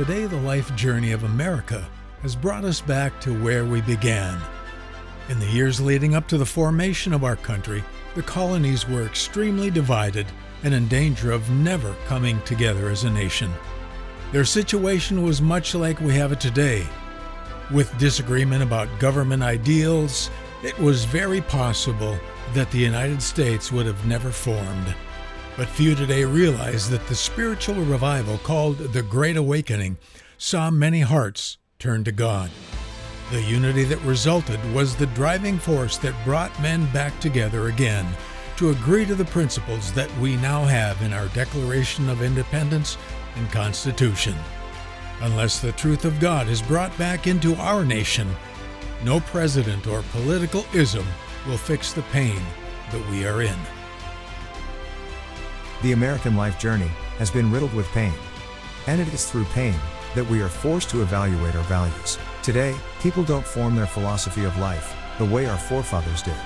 Today, the life journey of America has brought us back to where we began. In the years leading up to the formation of our country, the colonies were extremely divided and in danger of never coming together as a nation. Their situation was much like we have it today. With disagreement about government ideals, it was very possible that the United States would have never formed. But few today realize that the spiritual revival called the Great Awakening saw many hearts turn to God. The unity that resulted was the driving force that brought men back together again to agree to the principles that we now have in our Declaration of Independence and Constitution. Unless the truth of God is brought back into our nation, no president or political ism will fix the pain that we are in. The American life journey has been riddled with pain. And it is through pain that we are forced to evaluate our values. Today, people don't form their philosophy of life the way our forefathers did.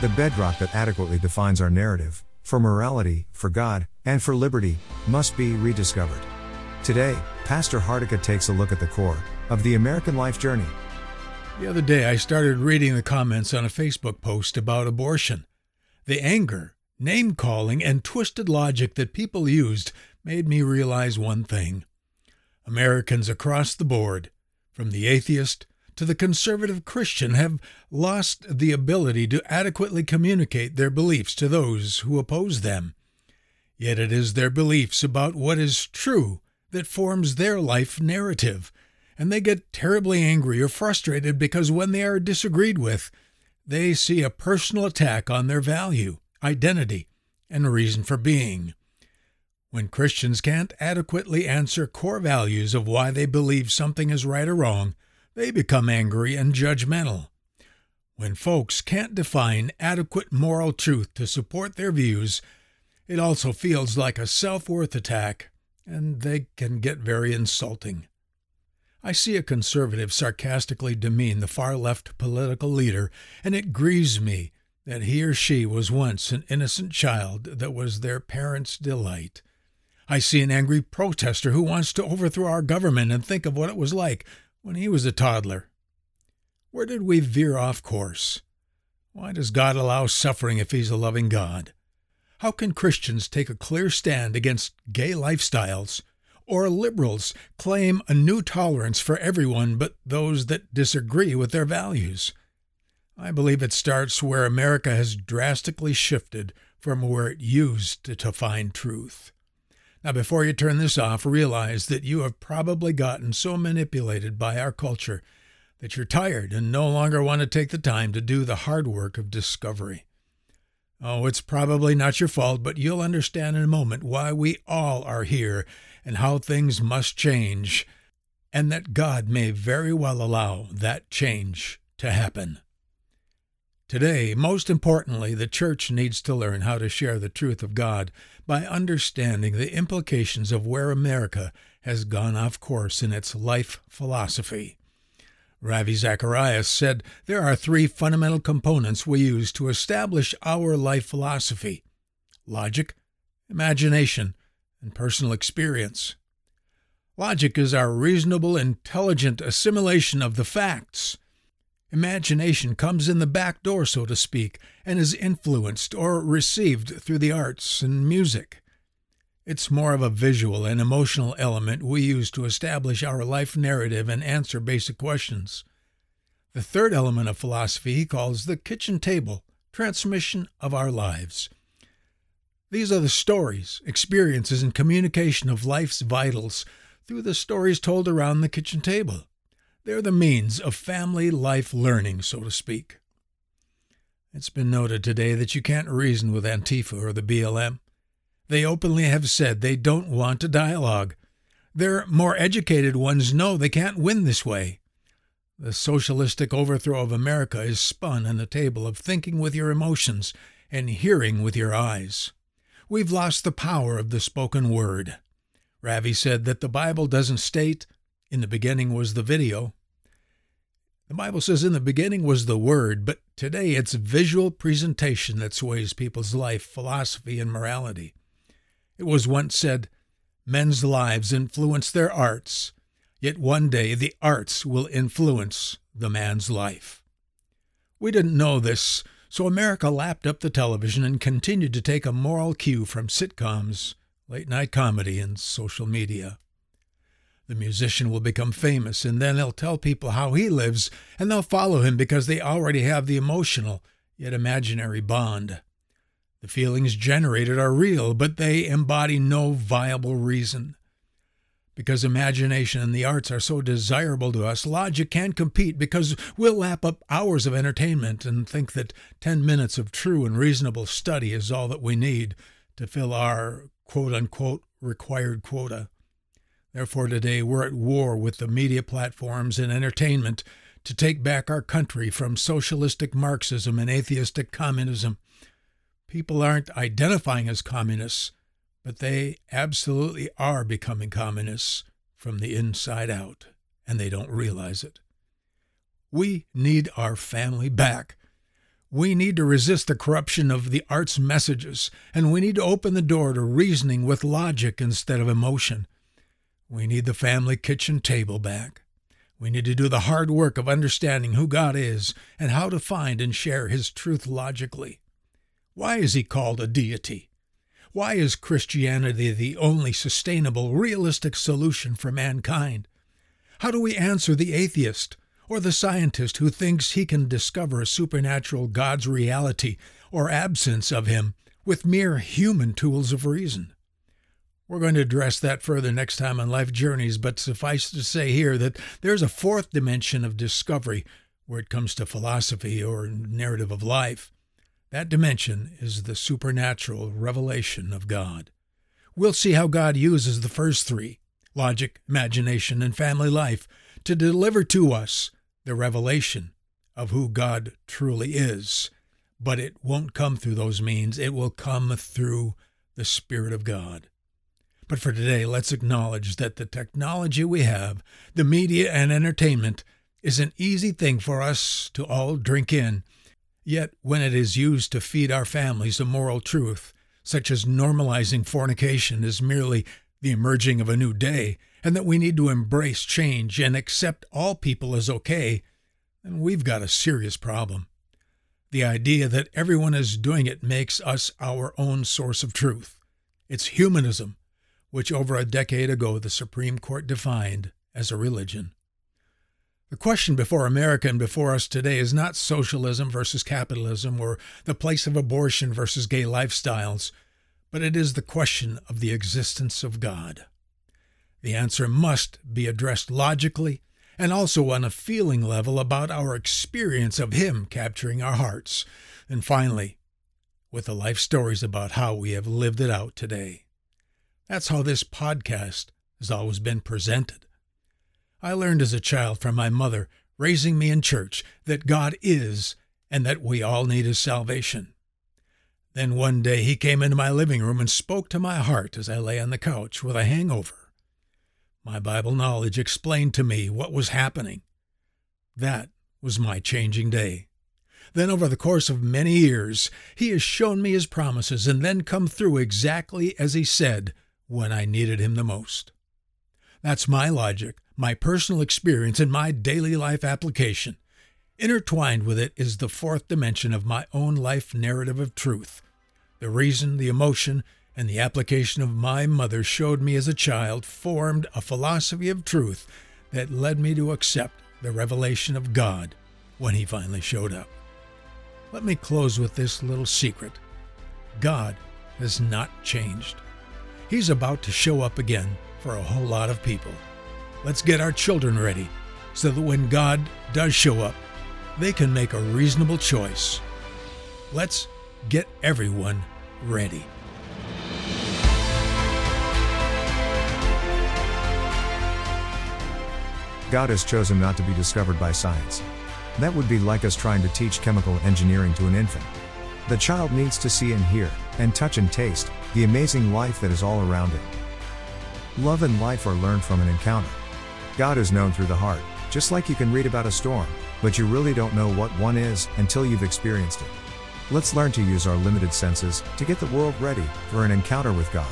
The bedrock that adequately defines our narrative, for morality, for God, and for liberty, must be rediscovered. Today, Pastor Hardika takes a look at the core of the American life journey. The other day, I started reading the comments on a Facebook post about abortion. The anger, name calling, and twisted logic that people used made me realize one thing. Americans across the board, from the atheist to the conservative Christian, have lost the ability to adequately communicate their beliefs to those who oppose them. Yet it is their beliefs about what is true that forms their life narrative, and they get terribly angry or frustrated because when they are disagreed with, they see a personal attack on their value, identity, and a reason for being. When Christians can't adequately answer core values of why they believe something is right or wrong, they become angry and judgmental. When folks can't define adequate moral truth to support their views, it also feels like a self worth attack, and they can get very insulting. I see a conservative sarcastically demean the far left political leader, and it grieves me that he or she was once an innocent child that was their parents' delight. I see an angry protester who wants to overthrow our government and think of what it was like when he was a toddler. Where did we veer off course? Why does God allow suffering if He's a loving God? How can Christians take a clear stand against gay lifestyles or liberals claim a new tolerance for everyone but those that disagree with their values. I believe it starts where America has drastically shifted from where it used to find truth. Now, before you turn this off, realize that you have probably gotten so manipulated by our culture that you're tired and no longer want to take the time to do the hard work of discovery. Oh, it's probably not your fault, but you'll understand in a moment why we all are here and how things must change, and that God may very well allow that change to happen. Today, most importantly, the church needs to learn how to share the truth of God by understanding the implications of where America has gone off course in its life philosophy. Ravi Zacharias said there are three fundamental components we use to establish our life philosophy logic, imagination, and personal experience. Logic is our reasonable, intelligent assimilation of the facts. Imagination comes in the back door, so to speak, and is influenced or received through the arts and music. It's more of a visual and emotional element we use to establish our life narrative and answer basic questions. The third element of philosophy he calls the kitchen table, transmission of our lives. These are the stories, experiences, and communication of life's vitals through the stories told around the kitchen table. They're the means of family life learning, so to speak. It's been noted today that you can't reason with Antifa or the BLM. They openly have said they don't want a dialogue. Their more educated ones know they can't win this way. The socialistic overthrow of America is spun on the table of thinking with your emotions and hearing with your eyes. We've lost the power of the spoken word. Ravi said that the Bible doesn't state, in the beginning was the video. The Bible says in the beginning was the Word, but today it's visual presentation that sways people's life, philosophy, and morality. It was once said, men's lives influence their arts, Yet one day the arts will influence the man's life. We didn't know this, so America lapped up the television and continued to take a moral cue from sitcoms, late night comedy, and social media. The musician will become famous, and then he'll tell people how he lives, and they'll follow him because they already have the emotional, yet imaginary bond. The feelings generated are real, but they embody no viable reason. Because imagination and the arts are so desirable to us, logic can't compete because we'll lap up hours of entertainment and think that 10 minutes of true and reasonable study is all that we need to fill our quote unquote required quota. Therefore, today we're at war with the media platforms and entertainment to take back our country from socialistic Marxism and atheistic communism. People aren't identifying as communists, but they absolutely are becoming communists from the inside out, and they don't realize it. We need our family back. We need to resist the corruption of the arts messages, and we need to open the door to reasoning with logic instead of emotion. We need the family kitchen table back. We need to do the hard work of understanding who God is and how to find and share His truth logically. Why is He called a deity? Why is Christianity the only sustainable, realistic solution for mankind? How do we answer the atheist or the scientist who thinks he can discover a supernatural God's reality or absence of Him with mere human tools of reason? We're going to address that further next time on Life Journeys, but suffice to say here that there's a fourth dimension of discovery where it comes to philosophy or narrative of life. That dimension is the supernatural revelation of God. We'll see how God uses the first three logic, imagination, and family life to deliver to us the revelation of who God truly is. But it won't come through those means, it will come through the Spirit of God. But for today, let's acknowledge that the technology we have, the media and entertainment, is an easy thing for us to all drink in. Yet, when it is used to feed our families a moral truth, such as normalizing fornication is merely the emerging of a new day, and that we need to embrace change and accept all people as okay, then we've got a serious problem. The idea that everyone is doing it makes us our own source of truth. It's humanism which over a decade ago the Supreme Court defined as a religion. The question before America and before us today is not socialism versus capitalism or the place of abortion versus gay lifestyles, but it is the question of the existence of God. The answer must be addressed logically and also on a feeling level about our experience of Him capturing our hearts, and finally, with the life stories about how we have lived it out today. That's how this podcast has always been presented. I learned as a child from my mother, raising me in church, that God is and that we all need His salvation. Then one day he came into my living room and spoke to my heart as I lay on the couch with a hangover. My Bible knowledge explained to me what was happening. That was my changing day. Then, over the course of many years, he has shown me his promises and then come through exactly as he said when I needed him the most. That's my logic, my personal experience, and my daily life application. Intertwined with it is the fourth dimension of my own life narrative of truth. The reason, the emotion, and the application of my mother showed me as a child formed a philosophy of truth that led me to accept the revelation of God when He finally showed up. Let me close with this little secret God has not changed. He's about to show up again for a whole lot of people. Let's get our children ready so that when God does show up, they can make a reasonable choice. Let's get everyone ready. God has chosen not to be discovered by science. That would be like us trying to teach chemical engineering to an infant. The child needs to see and hear, and touch and taste, the amazing life that is all around it. Love and life are learned from an encounter. God is known through the heart, just like you can read about a storm, but you really don't know what one is until you've experienced it. Let's learn to use our limited senses to get the world ready for an encounter with God.